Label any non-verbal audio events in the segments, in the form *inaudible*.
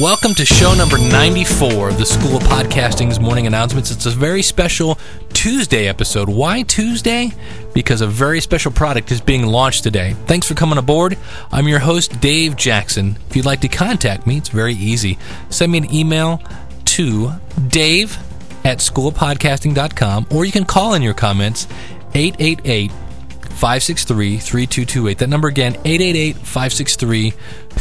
Welcome to show number 94 of the School of Podcasting's morning announcements. It's a very special Tuesday episode. Why Tuesday? Because a very special product is being launched today. Thanks for coming aboard. I'm your host, Dave Jackson. If you'd like to contact me, it's very easy. Send me an email to dave at schoolofpodcasting.com or you can call in your comments 888 563 3228. That number again, 888 563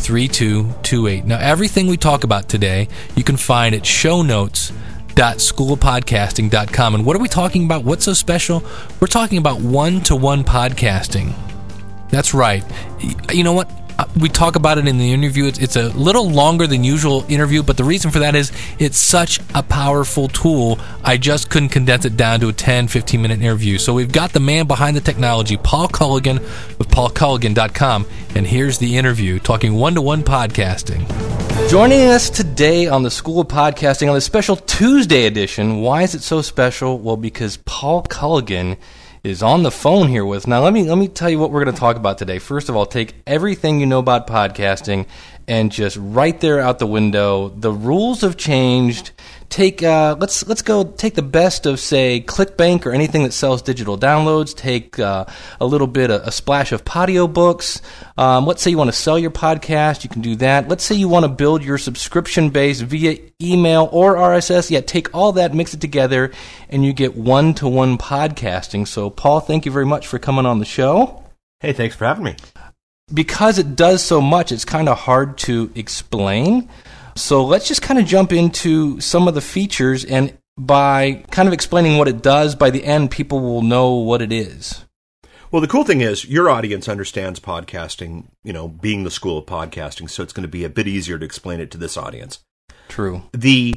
3228. Now, everything we talk about today, you can find at show notes. And what are we talking about? What's so special? We're talking about one to one podcasting. That's right. You know what? We talk about it in the interview. It's, it's, a little longer than usual interview, but the reason for that is it's such a powerful tool. I just couldn't condense it down to a 10, 15 minute interview. So we've got the man behind the technology, Paul Colligan with paulcolligan.com. And here's the interview talking one to one podcasting. Joining us today on the School of Podcasting on the special Tuesday edition. Why is it so special? Well, because Paul Colligan is on the phone here with. Now, let me let me tell you what we're going to talk about today. First of all, take everything you know about podcasting and just right there out the window. The rules have changed take uh, let's let's go take the best of say ClickBank or anything that sells digital downloads. Take uh, a little bit a, a splash of Podiobooks. Um, let's say you want to sell your podcast, you can do that. Let's say you want to build your subscription base via email or RSS. Yeah, take all that, mix it together, and you get one to one podcasting. So, Paul, thank you very much for coming on the show. Hey, thanks for having me. Because it does so much, it's kind of hard to explain. So let's just kind of jump into some of the features and by kind of explaining what it does, by the end, people will know what it is. Well, the cool thing is your audience understands podcasting, you know, being the school of podcasting, so it's going to be a bit easier to explain it to this audience. True. The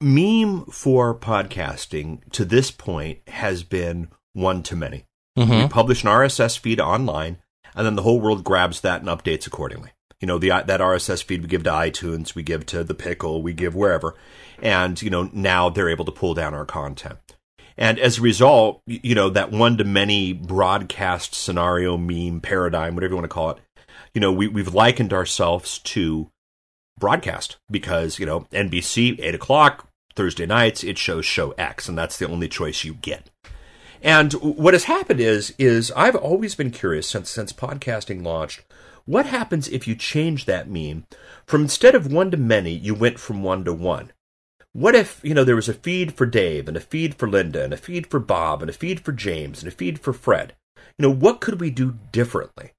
meme for podcasting to this point has been one to many. Mm-hmm. We publish an RSS feed online, and then the whole world grabs that and updates accordingly you know the that RSS feed we give to iTunes, we give to the Pickle, we give wherever, and you know now they're able to pull down our content. And as a result, you know that one to many broadcast scenario meme paradigm, whatever you want to call it, you know we we've likened ourselves to broadcast because you know NBC eight o'clock Thursday nights it shows show X, and that's the only choice you get. And what has happened is is I've always been curious since since podcasting launched what happens if you change that meme from instead of one to many, you went from one to one? What if, you know, there was a feed for Dave and a feed for Linda and a feed for Bob and a feed for James and a feed for Fred? You know, what could we do differently?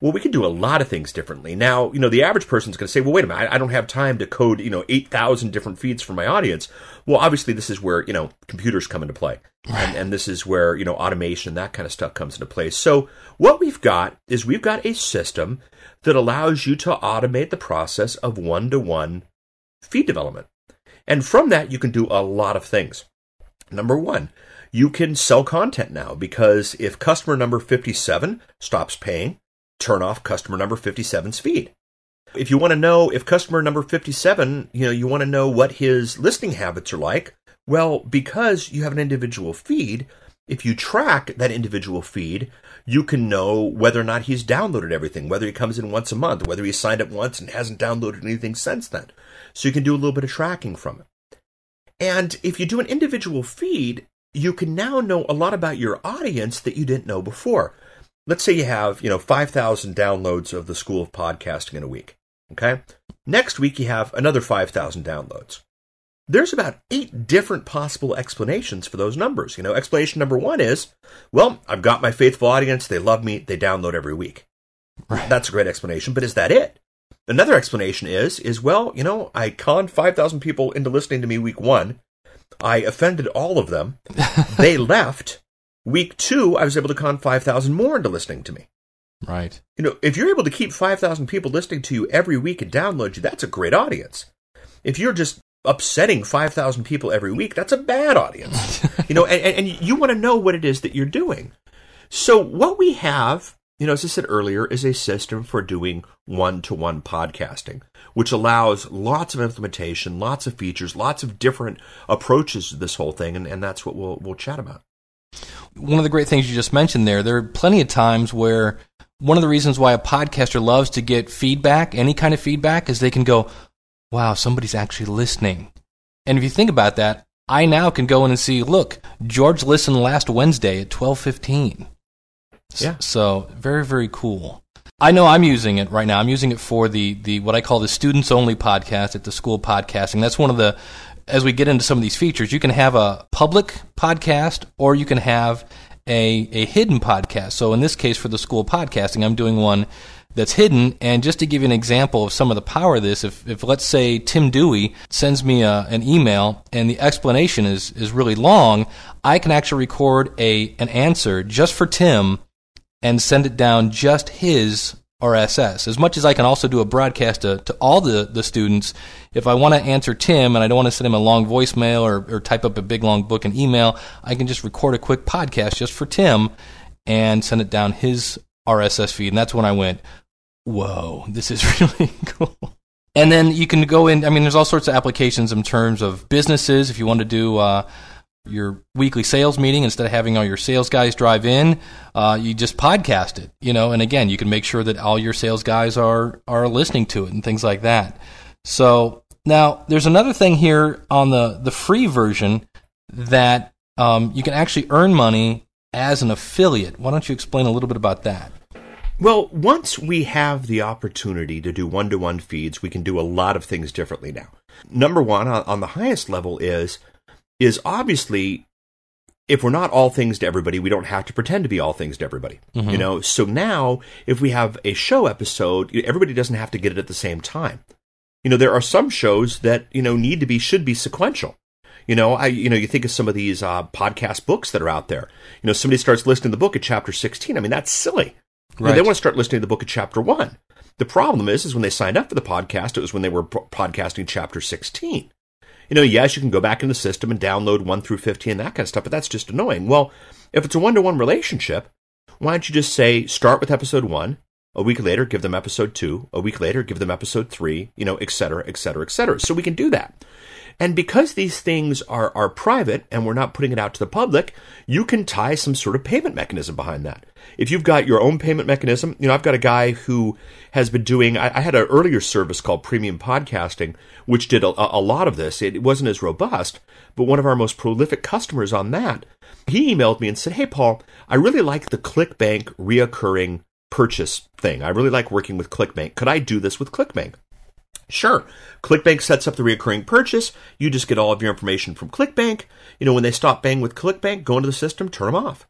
Well, we could do a lot of things differently. Now, you know, the average person's going to say, well, wait a minute, I don't have time to code, you know, 8,000 different feeds for my audience. Well, obviously, this is where, you know, computers come into play. And, and this is where, you know, automation, that kind of stuff comes into play. So, what we've got is we've got a system that allows you to automate the process of one to one feed development. And from that, you can do a lot of things. Number one, you can sell content now because if customer number 57 stops paying, turn off customer number 57's feed. If you want to know if customer number 57, you know, you want to know what his listening habits are like, well, because you have an individual feed, if you track that individual feed, you can know whether or not he's downloaded everything, whether he comes in once a month, whether he signed up once and hasn't downloaded anything since then. So you can do a little bit of tracking from it. And if you do an individual feed, you can now know a lot about your audience that you didn't know before let's say you have, you know, 5,000 downloads of the School of Podcasting in a week. Okay. Next week, you have another 5,000 downloads. There's about eight different possible explanations for those numbers. You know, explanation number one is, well, I've got my faithful audience. They love me. They download every week. Right. That's a great explanation, but is that it? Another explanation is, is well, you know, I conned 5,000 people into listening to me week one. I offended all of them. *laughs* they left. Week two, I was able to con 5,000 more into listening to me. Right. You know, if you're able to keep 5,000 people listening to you every week and download you, that's a great audience. If you're just upsetting 5,000 people every week, that's a bad audience. *laughs* you know, and, and you want to know what it is that you're doing. So what we have, you know, as I said earlier, is a system for doing one-to-one podcasting, which allows lots of implementation, lots of features, lots of different approaches to this whole thing, and, and that's what we'll we'll chat about one of the great things you just mentioned there, there are plenty of times where one of the reasons why a podcaster loves to get feedback, any kind of feedback, is they can go, wow, somebody's actually listening. And if you think about that, I now can go in and see, look, George listened last Wednesday at 12:15. Yeah. So, very very cool. I know I'm using it right now. I'm using it for the the what I call the students only podcast at the school podcasting. That's one of the as we get into some of these features, you can have a public podcast or you can have a a hidden podcast. So in this case for the school podcasting, I'm doing one that's hidden. And just to give you an example of some of the power of this, if, if let's say Tim Dewey sends me a, an email and the explanation is, is really long, I can actually record a, an answer just for Tim and send it down just his RSS. As much as I can also do a broadcast to, to all the, the students, if I want to answer Tim and I don't want to send him a long voicemail or, or type up a big long book and email, I can just record a quick podcast just for Tim and send it down his RSS feed. And that's when I went, whoa, this is *laughs* really cool. And then you can go in, I mean, there's all sorts of applications in terms of businesses. If you want to do uh, your weekly sales meeting, instead of having all your sales guys drive in, uh, you just podcast it, you know, and again, you can make sure that all your sales guys are, are listening to it and things like that. So now there's another thing here on the, the free version that um, you can actually earn money as an affiliate. Why don't you explain a little bit about that? Well, once we have the opportunity to do one to one feeds, we can do a lot of things differently now. Number one, on the highest level, is is obviously if we're not all things to everybody, we don't have to pretend to be all things to everybody. Mm-hmm. You know, so now if we have a show episode, everybody doesn't have to get it at the same time. You know, there are some shows that you know need to be should be sequential. You know, I you know you think of some of these uh, podcast books that are out there. You know, somebody starts listening to the book at chapter sixteen. I mean, that's silly. Right. they want to start listening to the book at chapter one. The problem is, is when they signed up for the podcast, it was when they were podcasting chapter 16. You know, yes, you can go back in the system and download 1 through 15 that kind of stuff, but that's just annoying. Well, if it's a one to one relationship, why don't you just say, start with episode 1, a week later, give them episode 2, a week later, give them episode 3, you know, et cetera, et cetera, et cetera. So we can do that. And because these things are, are private and we're not putting it out to the public, you can tie some sort of payment mechanism behind that. If you've got your own payment mechanism, you know, I've got a guy who has been doing, I, I had an earlier service called Premium Podcasting, which did a, a lot of this. It, it wasn't as robust, but one of our most prolific customers on that, he emailed me and said, Hey, Paul, I really like the ClickBank reoccurring purchase thing. I really like working with ClickBank. Could I do this with ClickBank? Sure. ClickBank sets up the recurring purchase. You just get all of your information from ClickBank. You know, when they stop paying with ClickBank, go into the system, turn them off.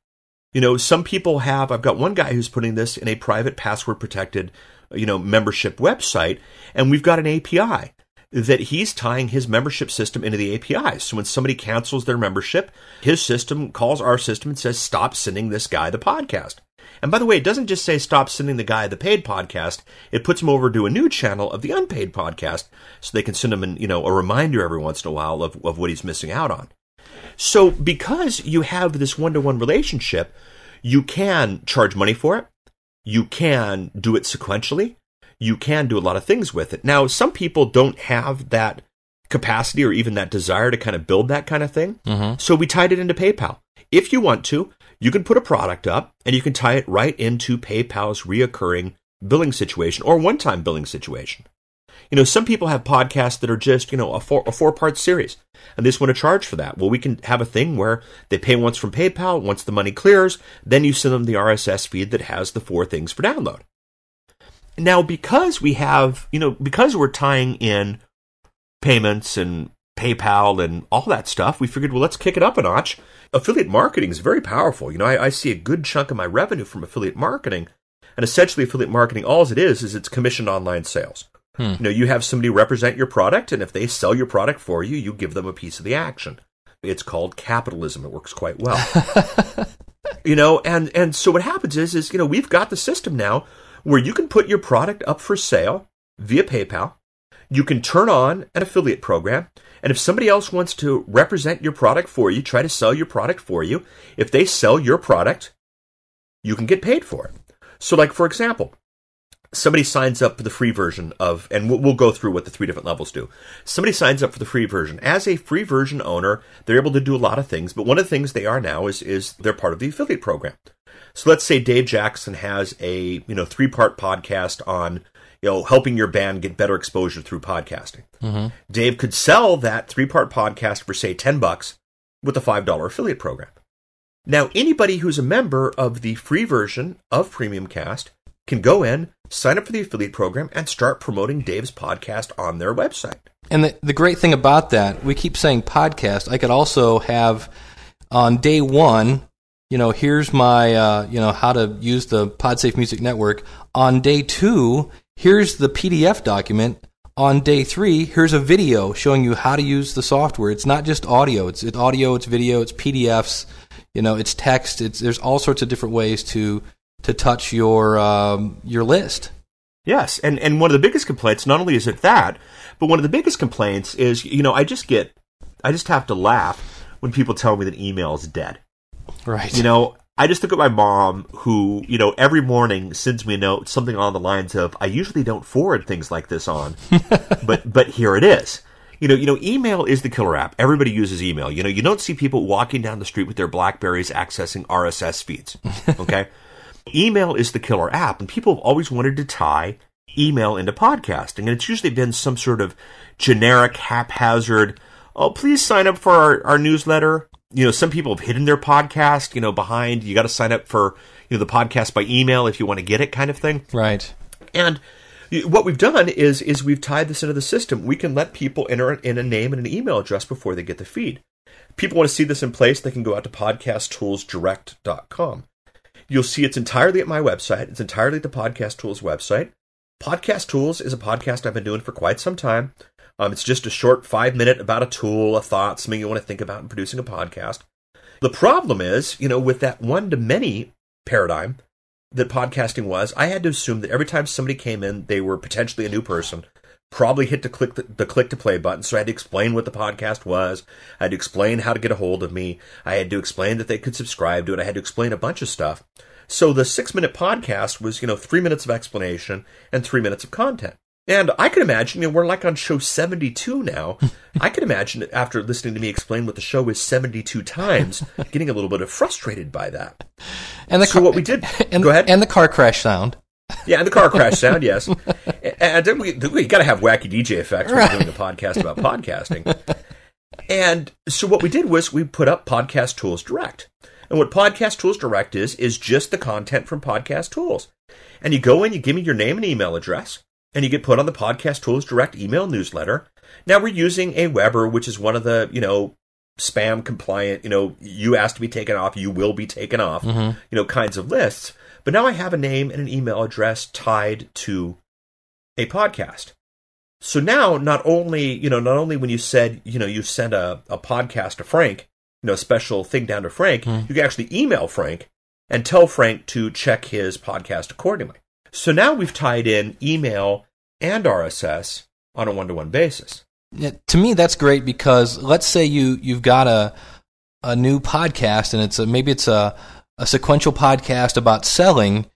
You know, some people have, I've got one guy who's putting this in a private password protected, you know, membership website, and we've got an API that he's tying his membership system into the API. So when somebody cancels their membership, his system calls our system and says, stop sending this guy the podcast. And by the way, it doesn't just say stop sending the guy the paid podcast. It puts him over to a new channel of the unpaid podcast so they can send him an, you know, a reminder every once in a while of, of what he's missing out on. So because you have this one to one relationship, you can charge money for it. You can do it sequentially. You can do a lot of things with it. Now, some people don't have that capacity or even that desire to kind of build that kind of thing. Mm-hmm. So we tied it into PayPal. If you want to, you can put a product up and you can tie it right into PayPal's reoccurring billing situation or one time billing situation. You know, some people have podcasts that are just, you know, a four, a four part series and they just want to charge for that. Well, we can have a thing where they pay once from PayPal, once the money clears, then you send them the RSS feed that has the four things for download. Now, because we have, you know, because we're tying in payments and PayPal and all that stuff, we figured, well, let's kick it up a notch. Affiliate marketing is very powerful. You know, I, I see a good chunk of my revenue from affiliate marketing. And essentially, affiliate marketing, all it is, is it's commissioned online sales. Hmm. You know, you have somebody represent your product, and if they sell your product for you, you give them a piece of the action. It's called capitalism. It works quite well. *laughs* you know, and and so what happens is is you know we've got the system now where you can put your product up for sale via PayPal. You can turn on an affiliate program. And if somebody else wants to represent your product for you, try to sell your product for you, if they sell your product, you can get paid for it. So, like, for example, somebody signs up for the free version of, and we'll, go through what the three different levels do. Somebody signs up for the free version. As a free version owner, they're able to do a lot of things, but one of the things they are now is, is they're part of the affiliate program. So let's say Dave Jackson has a, you know, three part podcast on you know, helping your band get better exposure through podcasting. Mm-hmm. Dave could sell that three part podcast for, say, 10 bucks with a $5 affiliate program. Now, anybody who's a member of the free version of Premium Cast can go in, sign up for the affiliate program, and start promoting Dave's podcast on their website. And the, the great thing about that, we keep saying podcast. I could also have on day one, you know, here's my, uh, you know, how to use the PodSafe Music Network. On day two, here's the PDF document. On day three, here's a video showing you how to use the software. It's not just audio. It's, it's audio, it's video, it's PDFs, you know, it's text. It's there's all sorts of different ways to to touch your um, your list. Yes, and and one of the biggest complaints, not only is it that, but one of the biggest complaints is, you know, I just get, I just have to laugh when people tell me that email is dead. Right. You know, I just look at my mom who, you know, every morning sends me a note, something along the lines of, I usually don't forward things like this on, *laughs* but, but here it is. You know, you know, email is the killer app. Everybody uses email. You know, you don't see people walking down the street with their Blackberries accessing RSS feeds. *laughs* Okay. email is the killer app and people have always wanted to tie email into podcasting. And it's usually been some sort of generic, haphazard, oh, please sign up for our, our newsletter you know, some people have hidden their podcast, you know, behind you got to sign up for, you know, the podcast by email if you want to get it kind of thing. Right. And what we've done is is we've tied this into the system. We can let people enter in a name and an email address before they get the feed. People want to see this in place, they can go out to podcasttoolsdirect.com. You'll see it's entirely at my website. It's entirely at the Podcast Tools website. Podcast Tools is a podcast I've been doing for quite some time. Um, it's just a short five minute about a tool, a thought, something you want to think about in producing a podcast. The problem is, you know, with that one to many paradigm that podcasting was, I had to assume that every time somebody came in, they were potentially a new person, probably hit the click the, the, click to play button. So I had to explain what the podcast was. I had to explain how to get a hold of me. I had to explain that they could subscribe to it. I had to explain a bunch of stuff. So the six minute podcast was, you know, three minutes of explanation and three minutes of content. And I can imagine, you know, we're like on show 72 now. *laughs* I can imagine after listening to me explain what the show is 72 times, *laughs* getting a little bit of frustrated by that. And the so car- what we did, *laughs* and, go ahead. And the car crash sound. Yeah, and the car crash sound, yes. And then we, we got to have wacky DJ effects when right. we're doing a podcast about podcasting. And so what we did was we put up Podcast Tools Direct. And what Podcast Tools Direct is, is just the content from Podcast Tools. And you go in, you give me your name and email address and you get put on the Podcast Tools direct email newsletter. Now we're using a Aweber, which is one of the, you know, spam compliant, you know, you asked to be taken off, you will be taken off, mm-hmm. you know, kinds of lists. But now I have a name and an email address tied to a podcast. So now not only, you know, not only when you said, you know, you sent a, a podcast to Frank, you know, a special thing down to Frank, mm. you can actually email Frank and tell Frank to check his podcast accordingly. So now we've tied in email and RSS on a one to one basis. Yeah, to me, that's great because let's say you you've got a a new podcast and it's a, maybe it's a a sequential podcast about selling,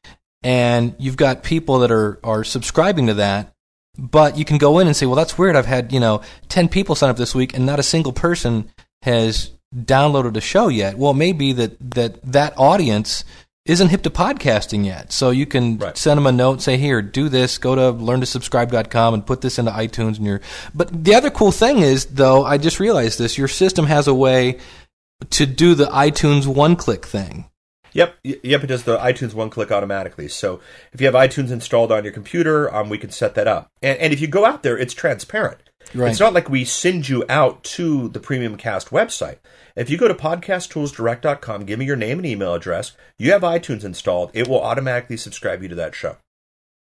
and you've got people that are are subscribing to that. But you can go in and say, well, that's weird. I've had you know ten people sign up this week, and not a single person has downloaded a show yet. Well, maybe that that that audience isn't hip to podcasting yet. So you can right. send them a note, say, here, do this, go to learntosubscribe.com and put this into iTunes and your but the other cool thing is though, I just realized this, your system has a way to do the iTunes one click thing. Yep, yep, it does the iTunes one click automatically. So if you have iTunes installed on your computer, um, we can set that up. And, and if you go out there, it's transparent. Right. It's not like we send you out to the Premium Cast website. If you go to podcasttoolsdirect.com, give me your name and email address, you have iTunes installed, it will automatically subscribe you to that show.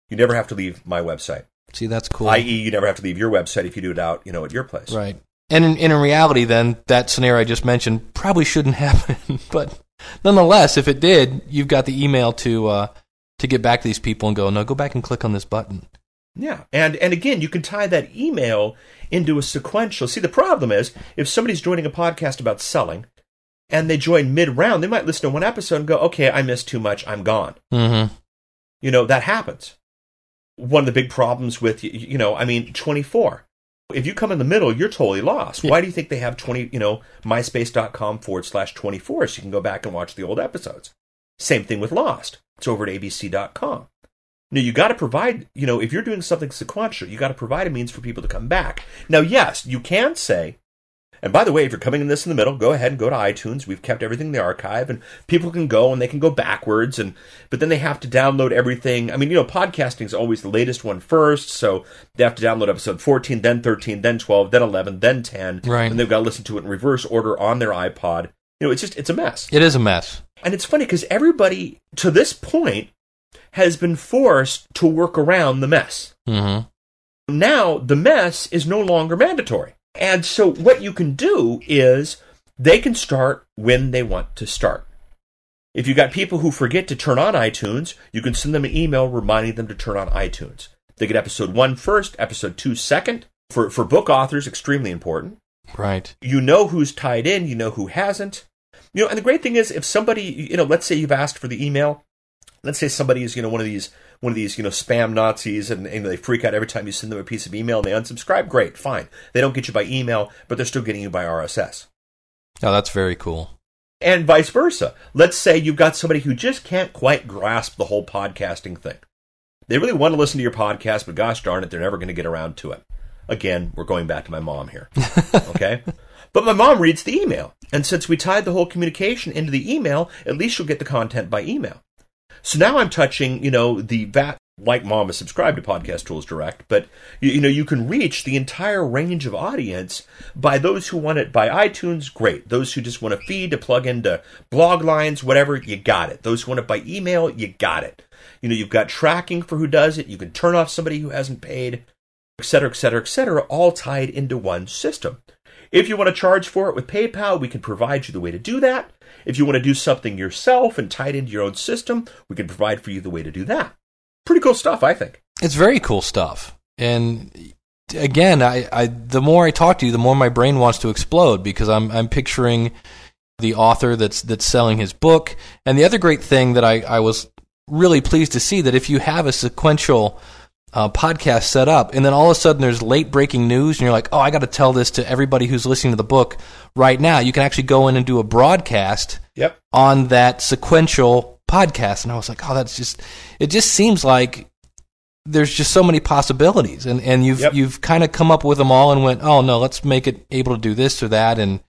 You never have to leave my website. See, that's cool. I.e., you never have to leave your website if you do it out, you know, at your place. Right. And in, in reality, then, that scenario I just mentioned probably shouldn't *laughs* happen. but nonetheless, if it did, you've got the email to uh, to get back to these people and go, no, go back and click on this button. Yeah, and and again, you can tie that email into a sequential. See, the problem is if somebody's joining a podcast about selling, and they join mid round, they might listen to one episode and go, "Okay, I missed too much. I'm gone." Mm-hmm. You know that happens. One of the big problems with you know, I mean, 24. If you come in the middle, you're totally lost. Yeah. Why do you think they have 20? You know, myspace.com forward slash 24, so you can go back and watch the old episodes. Same thing with Lost. It's over at abc.com. No, you got to provide, you know, if you're doing something sequential, you got to provide a means for people to come back. Now, yes, you can say, and by the way, if you're coming in this in the middle, go ahead and go to iTunes. We've kept everything in the archive, and people can go and they can go backwards, and but then they have to download everything. I mean, you know, podcasting is always the latest one first, so they have to download episode 14, then 13, then 12, then 11, then 10, Right. And they've got to listen to it in reverse order on their iPod. You know, it's just it's a mess. It is a mess. And it's funny because everybody to this point has been forced to work around the mess. Mm-hmm. Now the mess is no longer mandatory. And so what you can do is they can start when they want to start. If you've got people who forget to turn on iTunes, you can send them an email reminding them to turn on iTunes. They get episode one first, episode two second. For, for book authors, extremely important. Right. You know who's tied in, you know who hasn't. You know, and the great thing is if somebody, you know, let's say you've asked for the email, let's say somebody is, you know, one of these one of these, you know, spam Nazis and, and they freak out every time you send them a piece of email and they unsubscribe, great, fine. They don't get you by email, but they're still getting you by RSS. Oh, that's very cool. And vice versa. Let's say you've got somebody who just can't quite grasp the whole podcasting thing. They really want to listen to your podcast, but gosh darn it, they're never going to get around to it. Again, we're going back to my mom here. *laughs* Okay? but my mom reads the email. And since we tied the whole communication into the email, at least she'll get the content by email. So now I'm touching, you know, the VAT like mom is subscribed to Podcast Tools Direct, but you, you know you can reach the entire range of audience by those who want it by iTunes, great. Those who just want a feed to plug into Bloglines, whatever, you got it. Those who want it by email, you got it. You know you've got tracking for who does it. You can turn off somebody who hasn't paid, et cetera, et cetera, et cetera, all tied into one system. If you want to charge for it with PayPal, we can provide you the way to do that. If you want to do something yourself and tie it into your own system, we can provide for you the way to do that. Pretty cool stuff, I think. It's very cool stuff. And again, I, I the more I talk to you, the more my brain wants to explode because I'm I'm picturing the author that's that's selling his book. And the other great thing that I, I was really pleased to see that if you have a sequential uh, podcast set up, and then all of a sudden there's late breaking news, and you're like, oh, I got to tell this to everybody who's listening to the book right now. You can actually go in and do a broadcast Yep. on that sequential podcast, and I was like, oh, that's just it. Just seems like there's just so many possibilities, and and you've Yep. you've kind of come up with them all, and went, oh no, let's make it able to do this or that, and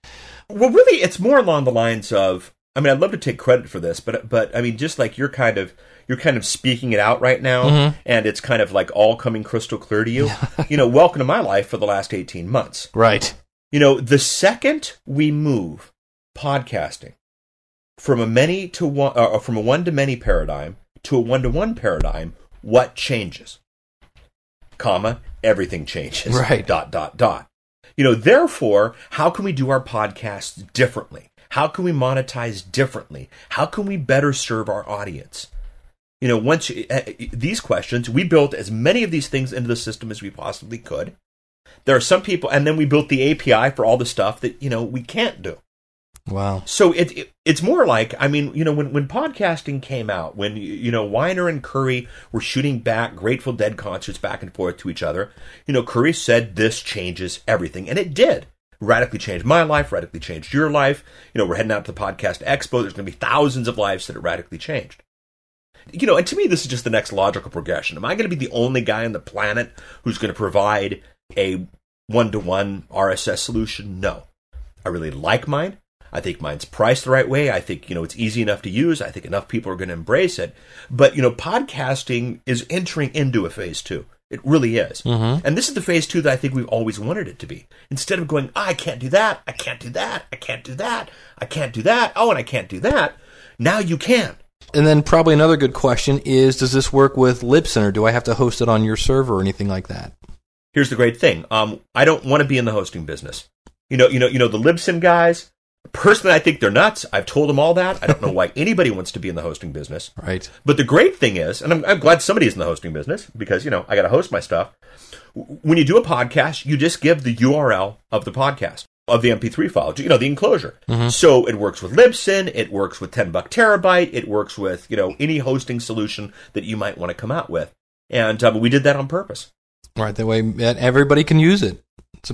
Well, really, it's more along the lines of. I mean, I'd love to take credit for this, but but I mean, just like you're kind of you're kind of speaking it out right now, and it's kind of like all coming crystal clear to you. *laughs* you know, welcome to my life for the last eighteen months. right, You know, the second we move podcasting from a many to one, uh, from a one to many paradigm to a one to one paradigm, what changes? Comma, everything changes. Right. Dot, dot, dot. You know, therefore, how can we do our podcasts differently? How can we monetize differently? How can we better serve our audience? You know, once you, uh, these questions, we built as many of these things into the system as we possibly could. There are some people, and then we built the API for all the stuff that you know we can't do. wow, So it, it it's more like I mean you know when when podcasting came out when you know Winer and Curry were shooting back Grateful Dead concerts back and forth to each other. You know Curry said this changes everything, and it did radically changed my life, radically changed your life. You know we're heading out to the podcast expo. There's going to be thousands of lives that it radically changed. You know, and to me, this is just the next logical progression. Am I going to be the only guy on the planet who's going to provide a one to one RSS solution? No. I really like mine. I think mine's priced the right way. I think, you know, it's easy enough to use. I think enough people are going to embrace it. But, you know, podcasting is entering into a phase two. It really is. Mm-hmm. And this is the phase two that I think we've always wanted it to be. Instead of going, "Ah, I can't do that, I can't do that, I can't do that, I can't do that, oh, and I can't do that, now you can. And then probably another good question is, does this work with Libsyn, or do I have to host it on your server or anything like that? Here's the great thing. Um, I don't want to be in the hosting business. You know, you know, you know, the Libsyn guys. Personally, I think they're nuts. I've told them all that. I don't know why *laughs* anybody wants to be in the hosting business. Right. But the great thing is, and I'm, I'm glad somebody's in the hosting business because you know I got to host my stuff. When you do a podcast, you just give the URL of the podcast of the MP3 file, you know, the enclosure. So it works with Libsyn, it works with 10 buck terabyte, it works with you know any hosting solution that you might want to come out with. And uh, we did that on purpose. Right. That way everybody can use it.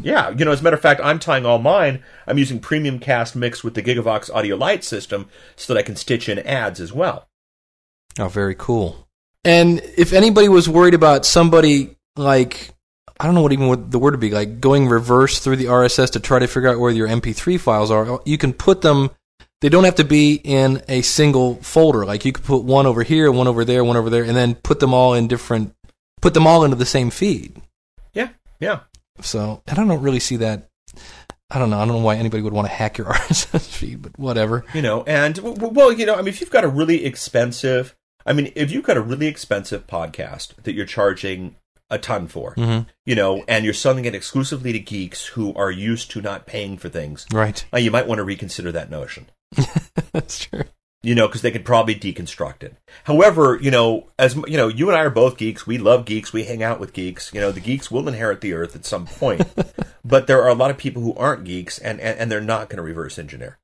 Yeah, you know, as a matter of fact, I'm tying all mine. I'm using Premium Cast mixed with the Gigavox Audio Lite system so that I can stitch in ads as well. Oh, very cool. And if anybody was worried about somebody like I don't know what even what the word would be like going reverse through the RSS to try to figure out where your MP3 files are, you can put them. They don't have to be in a single folder. Like you could put one over here, one over there, one over there, and then put them all in different. Put them all into the same feed. Yeah, yeah. So and I don't really see that. I don't know. I don't know why anybody would want to hack your *laughs* RSS feed, but whatever. You know, and well, you know, I mean, if you've got a really expensive, I mean, if you've got a really expensive podcast that you're charging a ton for, mm-hmm. you know, and you're selling it exclusively to geeks who are used to not paying for things, right? Uh, you might want to reconsider that notion. *laughs* That's true. You know, because they could probably deconstruct it. However, you know, as you know, you and I are both geeks. We love geeks. We hang out with geeks. You know, the geeks will inherit the earth at some point. *laughs* but there are a lot of people who aren't geeks, and and, and they're not going to reverse engineer.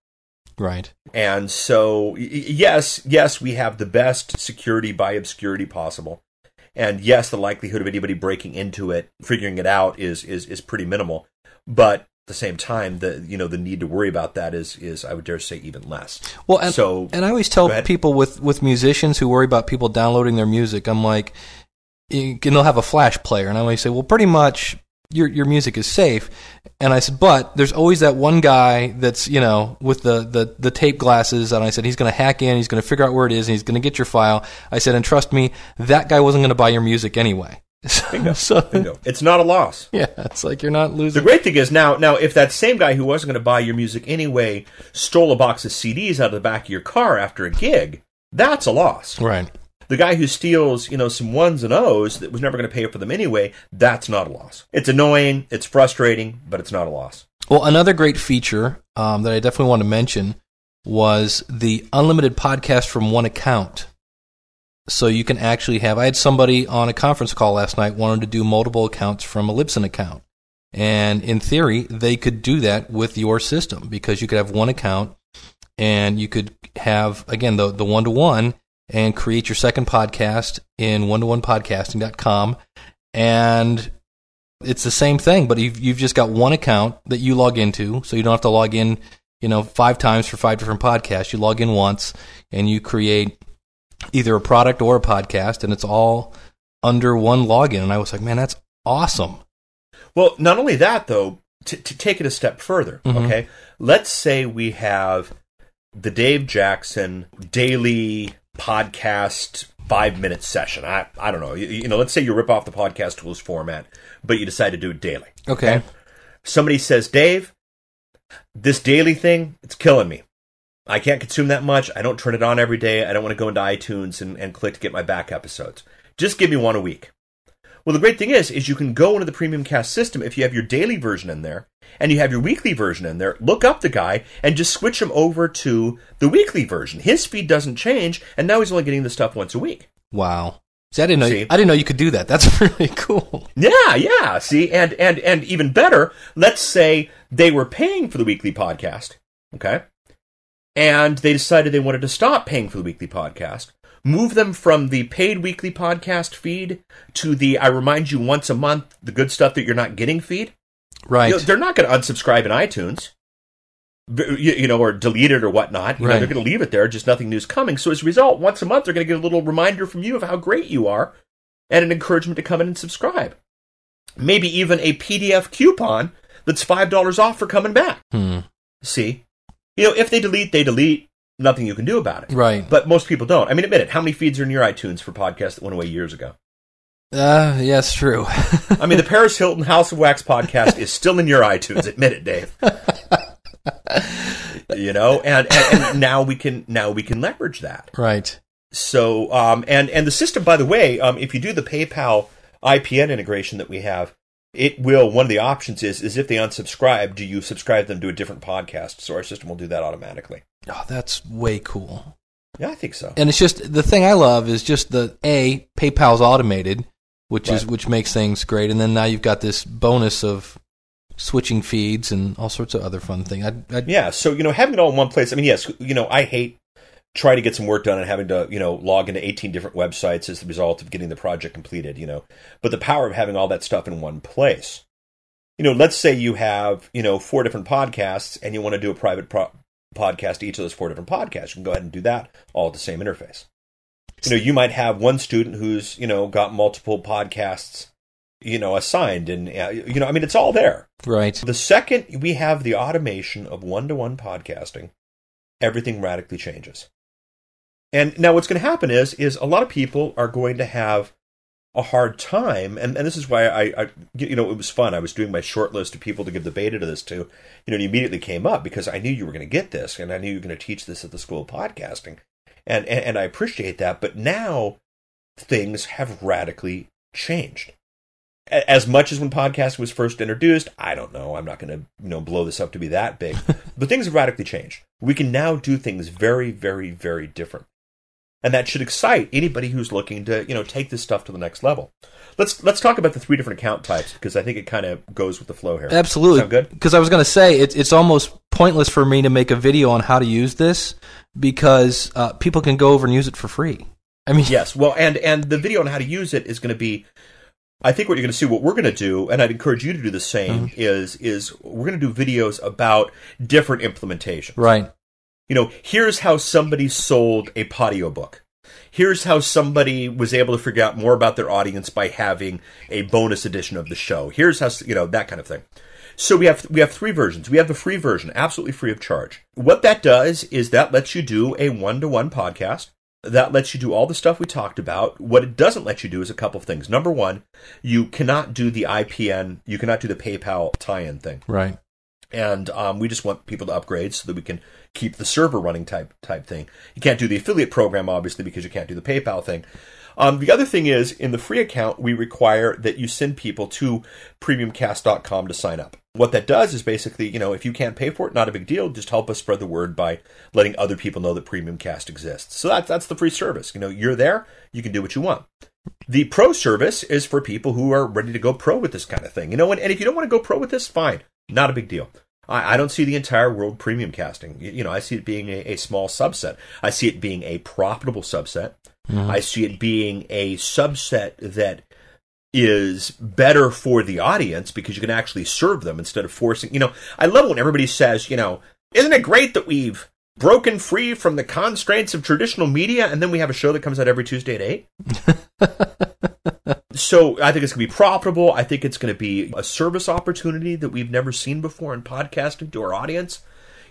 Right. And so, yes, yes, we have the best security by obscurity possible. And yes, the likelihood of anybody breaking into it, figuring it out, is is is pretty minimal. But at the same time, the you know the need to worry about that is is I would dare say even less. Well, and, so and I always tell people with with musicians who worry about people downloading their music, I'm like, and they'll have a flash player, and I always say, well, pretty much your your music is safe. And I said, but there's always that one guy that's you know with the the, the tape glasses, and I said he's going to hack in, he's going to figure out where it is, and he's going to get your file. I said, and trust me, that guy wasn't going to buy your music anyway. *laughs* Bingo. so, Bingo. It's not a loss. Yeah, it's like you're not losing. The great thing is now, now if that same guy who wasn't going to buy your music anyway stole a box of CDs out of the back of your car after a gig, that's a loss. Right. The guy who steals, you know, some ones and O's that was never going to pay for them anyway, that's not a loss. It's annoying, it's frustrating, but it's not a loss. Well, another great feature um, that I definitely want to mention was the unlimited podcast from one account. So you can actually have. I had somebody on a conference call last night wanted to do multiple accounts from a Libsyn account. And in theory, they could do that with your system because you could have one account and you could have, again, the, the one to one and create your second podcast in one to one podcasting.com. And it's the same thing, but you've, you've just got one account that you log into, so you don't have to log in, you know, five times for five different podcasts. You log in once and you create either a product or a podcast, and it's all under one login. And I was like, man, that's awesome. Well, not only that, though, to, to take it a step further, mm-hmm. okay, let's say we have the Dave Jackson daily podcast five minute session. I, I don't know. You, you, know, let's say you rip off the podcast tools format, but you decide to do it daily. Okay. okay. Somebody says, Dave, this daily thing, it's killing me. I can't consume that much. I don't turn it on every day. I don't want to go into iTunes and, and click to get my back episodes. Just give me one a week. Well, the great thing is, is you can go into the Premium Cast system if you have your daily version in there and you have your weekly version in there. Look up the guy and just switch him over to the weekly version. His feed doesn't change, and now he's only getting the stuff once a week. Wow. See, I didn't know. See? I didn't know you could do that. That's *laughs* really cool. Yeah, yeah. See, and and and even better, let's say they were paying for the weekly podcast, okay, and they decided they wanted to stop paying for the weekly podcast move them from the paid weekly podcast feed to the I remind you once a month the good stuff that you're not getting feed. Right. You know, they're not going to unsubscribe in iTunes, you, know, or delete it or whatnot. You right. know, they're going to leave it there, just nothing new's coming. So as a result, once a month, they're going to get a little reminder from you of how great you are and an encouragement to come in and subscribe. Maybe even a PDF coupon that's $5 off for coming back. Hmm. See? You know, if they delete, they delete nothing you can do about it. Right. But most people don't. I mean, admit it. How many feeds are in your iTunes for podcasts that went away years ago? Uh, yes, true. I mean, the Paris Hilton House of Wax podcast is still in your iTunes. Admit it, Dave. *laughs* you know, and, and, and, now we can now we can leverage that. Right. So, um, and and the system, by the way, um, if you do the PayPal IPN integration that we have, it will. One of the options is is if they unsubscribe, do you subscribe them to a different podcast? So our system will do that automatically. Oh, that's way cool. Yeah, I think so. And it's just the thing I love is just the a PayPal's automated, which right. is which makes things great, and then now you've got this bonus of switching feeds and all sorts of other fun things. I'd, I'd, yeah, so you know having it all in one place. I mean, yes, you know I hate trying to get some work done and having to you know log into 18 different websites as the result of getting the project completed. You know, but the power of having all that stuff in one place. You know, let's say you have you know four different podcasts and you want to do a private pro- podcast each of those four different podcasts. You can go ahead and do that all at the same interface. You know, you might have one student who's you know got multiple podcasts, you know, assigned, and uh, you know, I mean, it's all there. Right. The second we have the automation of one-to-one podcasting, everything radically changes. And now what's going to happen is is a lot of people are going to have a hard time, and, and this is why I, I, you know, it was fun. I was doing my short list of people to give the beta to this to, you know, and immediately came up because I knew you were going to get this, and I knew you were going to teach this at the School of Podcasting, and, and and I appreciate that. But now things have radically changed. As much as when podcasting was first introduced, I don't know. I'm not going to you know blow this up to be that big, *laughs* but things have radically changed. We can now do things very, very, very different and that should excite anybody who's looking to you know take this stuff to the next level. Let's let's talk about the three different account types because I think it kind of goes with the flow here. Absolutely, Sound good. Because I was going to say it's it's almost pointless for me to make a video on how to use this because uh, people can go over and use it for free. I mean, yes, well, and and the video on how to use it is going to be. I think what you're going to see, what we're going to do, and I'd encourage you to do the same, mm-hmm. is is we're going to do videos about different implementations. Right you know, here's how somebody sold a podiobook. Here's how somebody was able to figure out more about their audience by having a bonus edition of the show. Here's how, you know, that kind of thing. So we have we have three versions. We have the free version, absolutely free of charge. What that does is that lets you do a one-to-one podcast. That lets you do all the stuff we talked about. What it doesn't let you do is a couple of things. Number one, you cannot do the IPN, you cannot do the PayPal tie-in thing. Right. And um, we just want people to upgrade so that we can keep the server running type type thing. You can't do the affiliate program obviously because you can't do the PayPal thing. Um, the other thing is in the free account we require that you send people to premiumcast.com to sign up. What that does is basically, you know, if you can't pay for it, not a big deal. Just help us spread the word by letting other people know that Premiumcast exists. So that's that's the free service. You know, you're there, you can do what you want. The pro service is for people who are ready to go pro with this kind of thing. You know, and, and if you don't want to go pro with this, fine. Not a big deal. I, I don't see the entire world premium casting. You, you know, I see it being a, a, small subset. I see it being a profitable subset. Mm-hmm. I see it being a subset that is better for the audience because you can actually serve them instead of forcing. You know, I love when everybody says, you know, isn't it great that we've broken free from the constraints of traditional media and then we have a show that comes out every Tuesday at 8? *laughs* so I think it's going to be profitable. I think it's going to be a service opportunity that we've never seen before in podcasting to our audience.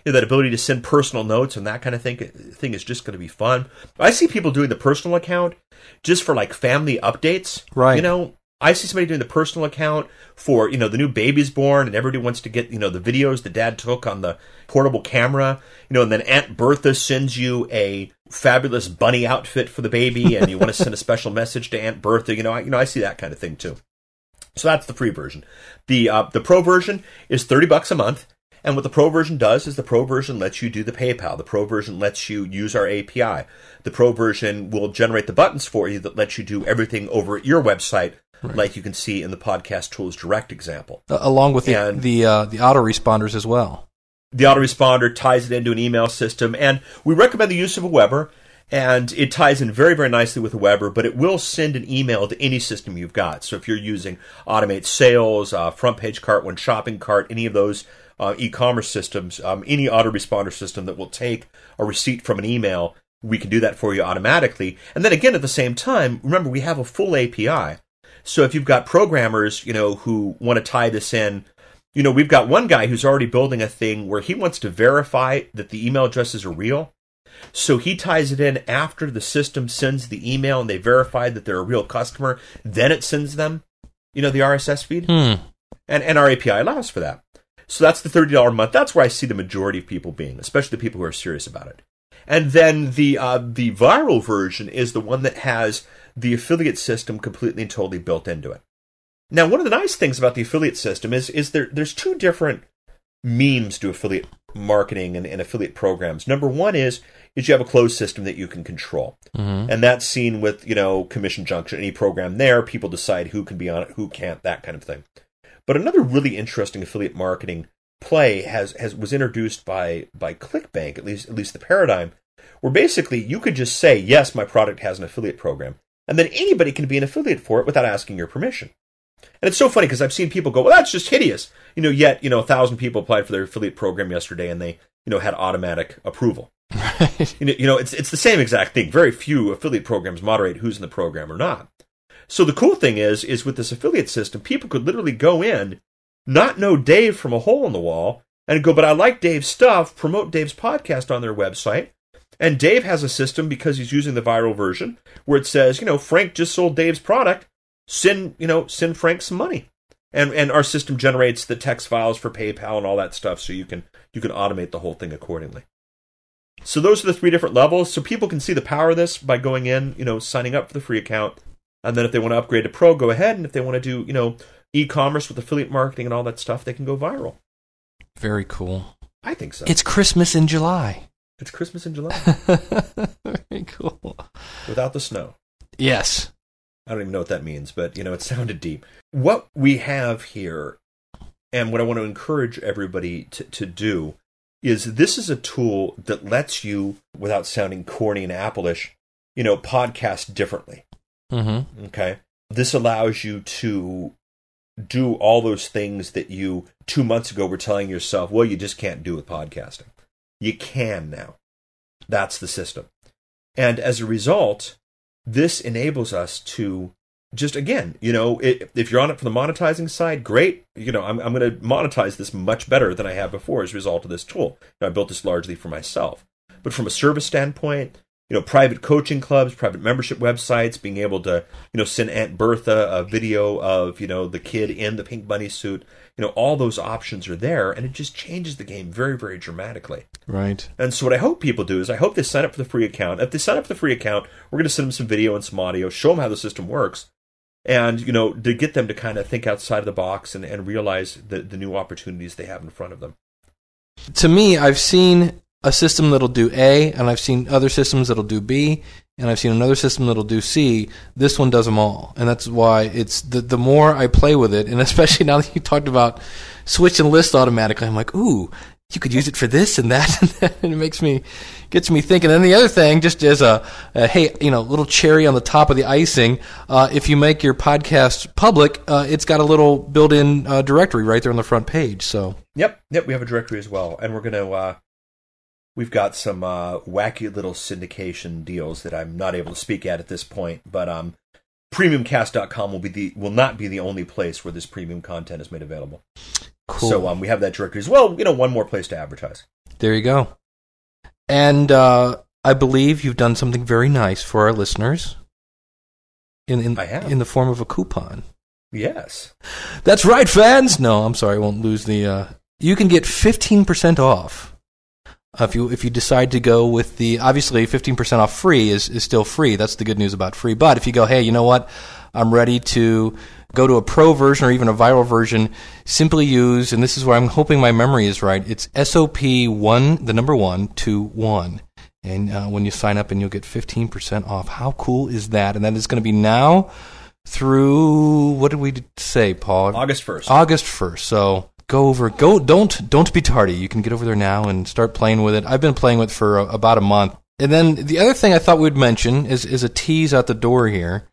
You know, that ability to send personal notes and that kind of thing thing is just going to be fun. I see people doing the personal account just for like family updates. Right. You know, I see somebody doing the personal account for, you know, the new baby's born and everybody wants to get, you know, the videos the dad took on the portable camera, you know, and then Aunt Bertha sends you a fabulous bunny outfit for the baby and you want to send a special message to Aunt Bertha, you know, I, you know, I see that kind of thing too. So that's the free version. The uh, the pro version is 30 bucks a month. And what the pro version does is the pro version lets you do the PayPal. The pro version lets you use our API. The pro version will generate the buttons for you that lets you do everything over at your website right. like you can see in the podcast tools direct example. Uh, along with the and the, uh, the autoresponders as well. The autoresponder ties it into an email system, and we recommend the use of Aweber. And it ties in very, very nicely with Aweber, but it will send an email to any system you've got. So if you're using Automate Sales, uh, Front Page Cart, One Shopping Cart, any of those uh, e-commerce systems, um, any autoresponder system that will take a receipt from an email, we can do that for you automatically. And then again, at the same time, remember we have a full API. So if you've got programmers, you know, who want to tie this in, you know, we've got one guy who's already building a thing where he wants to verify that the email addresses are real. So he ties it in after the system sends the email and they verify that they're a real customer. Then it sends them, you know, the RSS feed. Hmm. And, and our API allows for that. So that's the $30 a month. That's where I see the majority of people being, especially the people who are serious about it. And then the uh, the viral version is the one that has the affiliate system completely and totally built into it. Now, one of the nice things about the affiliate system is is there there's two different means to affiliate marketing and, and affiliate programs. Number one is is you have a closed system that you can control, mm-hmm. and that's seen with you know Commission Junction. Any program there, people decide who can be on it, who can't, that kind of thing. But another really interesting affiliate marketing play has has was introduced by by ClickBank, at least at least the paradigm, where basically you could just say yes, my product has an affiliate program, and then anybody can be an affiliate for it without asking your permission. And it's so funny because I've seen people go, well, that's just hideous. You know, yet, you know, a thousand people applied for their affiliate program yesterday and they, you know, had automatic approval. *laughs* you, know, you know, it's it's the same exact thing. Very few affiliate programs moderate who's in the program or not. So the cool thing is, is with this affiliate system, people could literally go in, not know Dave from a hole in the wall, and go, but I like Dave's stuff. Promote Dave's podcast on their website. And Dave has a system because he's using the viral version where it says, you know, Frank just sold Dave's product. Send, you know, send Frank some money. And and our system generates the text files for PayPal and all that stuff so you can you can automate the whole thing accordingly. So those are the three different levels. So people can see the power of this by going in, you know, signing up for the free account. And then if they want to upgrade to pro, go ahead. And if they want to do, you know, e-commerce with affiliate marketing and all that stuff, they can go viral. Very cool. I think so. It's Christmas in July. It's Christmas in July. *laughs* Very cool. Without the snow. Yes. I don't even know what that means, but you know, it sounded deep. What we have here, and what I want to encourage everybody to, to do, is this is a tool that lets you, without sounding corny and Appleish, you know, podcast differently. Mm-hmm. Okay. This allows you to do all those things that you two months ago were telling yourself, well, you just can't do with podcasting. You can now. That's the system. And as a result, this enables us to just again, you know, it, if you're on it for the monetizing side, great. You know, I'm, I'm going to monetize this much better than I have before as a result of this tool. You know, I built this largely for myself. But from a service standpoint, you know, private coaching clubs, private membership websites, being able to, you know, send Aunt Bertha a video of, you know, the kid in the pink bunny suit, you know, all those options are there and it just changes the game very, very dramatically. Right. And so what I hope people do is I hope they sign up for the free account. If they sign up for the free account, we're going to send them some video and some audio, show them how the system works, and, you know, to get them to kind of think outside of the box and, and realize the, the new opportunities they have in front of them. To me, I've seen a system that'll do A, and I've seen other systems that'll do B, and I've seen another system that'll do C. This one does them all, and that's why it's the the more I play with it, and *laughs* especially now that you talked about switch and list automatically, I'm like, ooh, you could use it for this and that, and, *laughs* that, and it makes me gets me thinking. And the other thing, just as a, a hey, you know, little cherry on the top of the icing, uh, if you make your podcast public, uh, it's got a little built-in uh, directory right there on the front page. So yep, yep, we have a directory as well, and we're gonna uh, we've got some uh, wacky little syndication deals that I'm not able to speak at at this point, but um, premiumcast.com will be the will not be the only place where this premium content is made available. cool. So um, we have that directory as well. You know, one more place to advertise. There you go. And uh, I believe you've done something very nice for our listeners. In in, I have. in the form of a coupon. Yes. That's right, fans. No, I'm sorry, I won't lose the. Uh, you can get 15% off if you if you decide to go with the. Obviously, 15% off free is is still free. That's the good news about free. But if you go, hey, you know what? I'm ready to go to a pro version or even a viral version. Simply use, and this is where I'm hoping my memory is right. It's SOP one, the number one, two one. And uh, when you sign up, and you'll get 15% off. How cool is that? And that is going to be now through what did we say, Paul? August first. August first. So go over. Go. Don't don't be tardy. You can get over there now and start playing with it. I've been playing with it for a, about a month. And then the other thing I thought we'd mention is is a tease out the door here.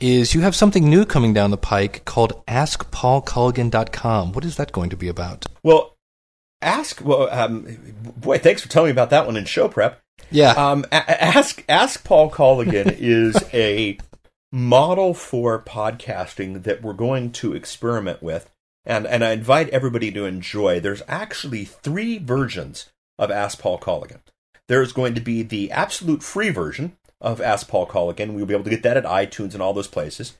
Is you have something new coming down the pike called AskPaulColligan.com. What is that going to be about? Well, ask. Well, um, boy, thanks for telling me about that one in show prep. Yeah. Um, a- ask Ask Paul Colligan *laughs* is a model for podcasting that we're going to experiment with, and and I invite everybody to enjoy. There's actually three versions of Ask Paul Colligan. There's going to be the absolute free version of Ask Paul Colligan. We'll be able to get that at iTunes and all those places.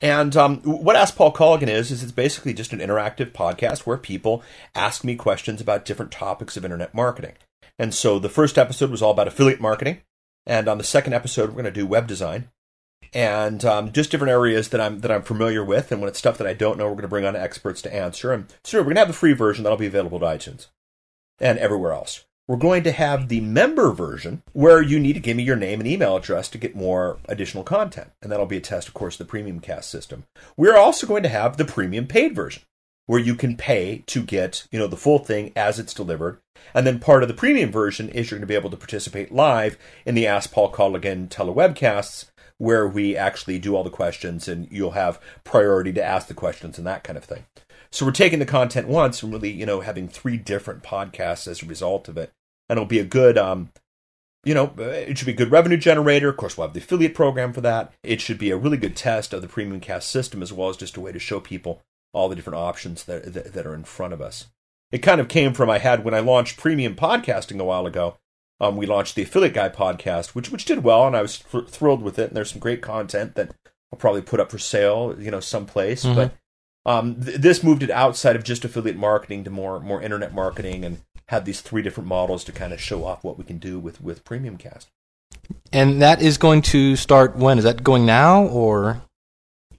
And um, what Ask Paul Colligan is, is it's basically just an interactive podcast where people ask me questions about different topics of internet marketing. And so the first episode was all about affiliate marketing. And on the second episode, we're going to do web design and um, just different areas that I'm that I'm familiar with. And when it's stuff that I don't know, we're going to bring on experts to answer. And so we're going to have the free version that'll be available to iTunes and everywhere else. We're going to have the member version where you need to give me your name and email address to get more additional content. And that'll be a test, of course, the premium cast system. We're also going to have the premium paid version where you can pay to get, you know, the full thing as it's delivered. And then part of the premium version is you're going to be able to participate live in the Ask Paul Colligan telewebcasts where we actually do all the questions and you'll have priority to ask the questions and that kind of thing. So we're taking the content once and really, you know, having three different podcasts as a result of it. And it'll be a good um you know, it should be a good revenue generator. Of course, we'll have the affiliate program for that. It should be a really good test of the premium cast system as well as just a way to show people all the different options that, that, that are in front of us. It kind of came from I had when I launched premium podcasting a while ago. Um, we launched the Affiliate Guy podcast, which which did well, and I was thrilled with it. And there's some great content that I'll probably put up for sale, you know, someplace. Mm-hmm. But um, th- this moved it outside of just affiliate marketing to more more internet marketing, and had these three different models to kind of show off what we can do with with Premium Cast. And that is going to start when? Is that going now or?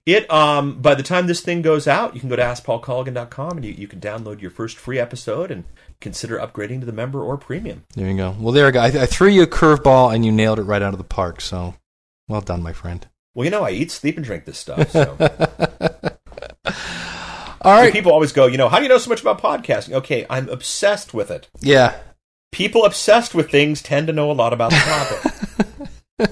It um by the time this thing goes out, you can go to askpaulcolligan.com and you, you can download your first free episode and consider upgrading to the member or premium. There you go. Well, there you go. I, I threw you a curveball and you nailed it right out of the park. So, well done, my friend. Well, you know, I eat, sleep, and drink this stuff. So. *laughs* All right. people always go, you know, how do you know so much about podcasting? Okay, I'm obsessed with it. Yeah. People obsessed with things tend to know a lot about the topic.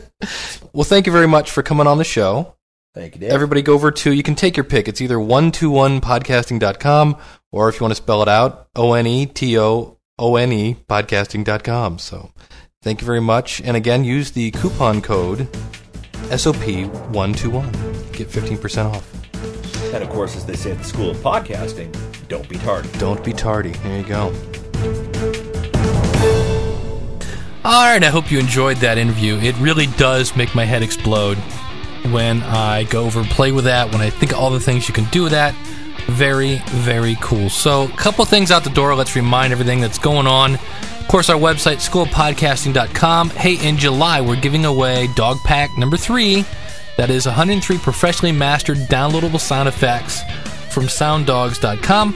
*laughs* well, thank you very much for coming on the show. Thank you, Dave. Everybody go over to, you can take your pick. It's either 121podcasting.com or if you want to spell it out, O N E T O O N E podcasting.com. So thank you very much. And again, use the coupon code SOP121. Get 15% off. And of course, as they say at the School of Podcasting, don't be tardy. Don't be tardy. There you go. All right, I hope you enjoyed that interview. It really does make my head explode when I go over and play with that, when I think of all the things you can do with that. Very, very cool. So, a couple things out the door. Let's remind everything that's going on. Of course, our website, schoolpodcasting.com. Hey, in July, we're giving away Dog Pack number three. That is 103 professionally mastered downloadable sound effects from sounddogs.com.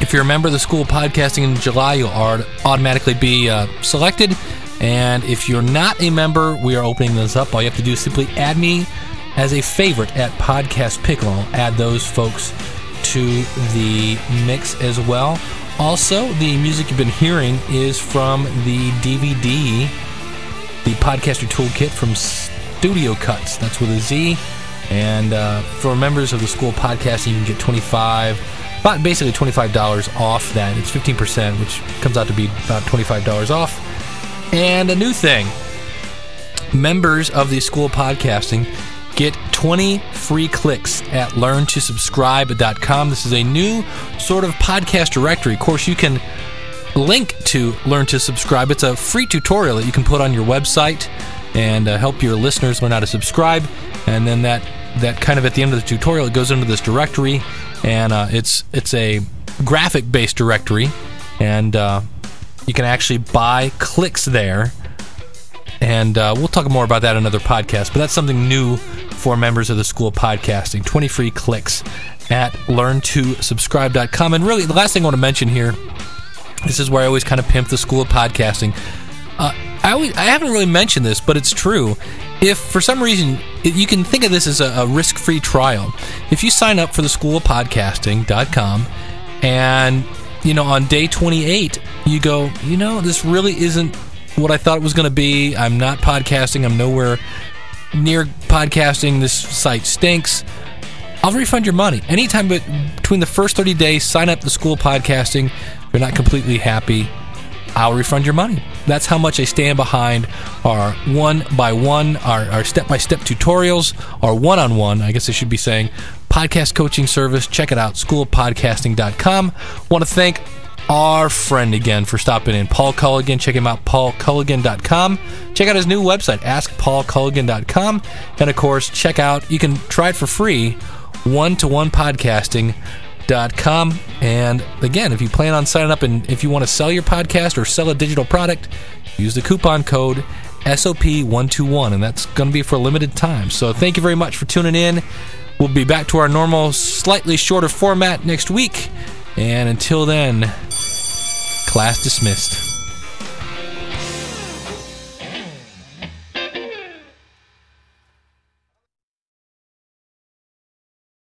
If you're a member of the School Podcasting in July, you'll automatically be uh, selected. And if you're not a member, we are opening this up. All you have to do is simply add me as a favorite at Podcast Pickle. I'll add those folks to the mix as well. Also, the music you've been hearing is from the DVD, the Podcaster Toolkit from Studio Cutz. That's with a Z. And uh, for members of the School of Podcasting, you can get 25 about basically $25 off that. It's 15%, which comes out to be about $25 off. And a new thing members of the School Podcasting get 20 free clicks at learntosubscribe.com. This is a new sort of podcast directory. Of course, you can link to Learn to Subscribe. It's a free tutorial that you can put on your website and uh, help your listeners learn how to subscribe. And then that that kind of at the end of the tutorial, it goes into this directory, and uh, it's it's a graphic based directory, and uh, you can actually buy clicks there. And uh, we'll talk more about that in another podcast. But that's something new for members of the School of Podcasting. 20 free clicks at learntosubscribe.com. And really, the last thing I want to mention here this is where I always kind of pimp the School of Podcasting. Uh, I, always, I haven't really mentioned this, but it's true. If for some reason you can think of this as a, a risk-free trial, if you sign up for the School of Podcasting.com and you know on day 28 you go, you know, this really isn't what I thought it was going to be. I'm not podcasting. I'm nowhere near podcasting. This site stinks. I'll refund your money anytime. But between the first 30 days, sign up the School Podcasting. If you're not completely happy, I'll refund your money. That's how much I stand behind our one by one, our step by step tutorials, our one on one, I guess I should be saying, podcast coaching service. Check it out, schoolpodcasting.com. Want to thank our friend again for stopping in, Paul Colligan. Check him out, paulcolligan.com. Check out his new website, askpaulcolligan.com. And of course, check out, you can try it for free, one to one podcasting com. And again, if you plan on signing up and if you want to sell your podcast or sell a digital product, use the coupon code SOP121, and that's going to be for a limited time. So thank you very much for tuning in. We'll be back to our normal, slightly shorter format next week. And until then, class dismissed.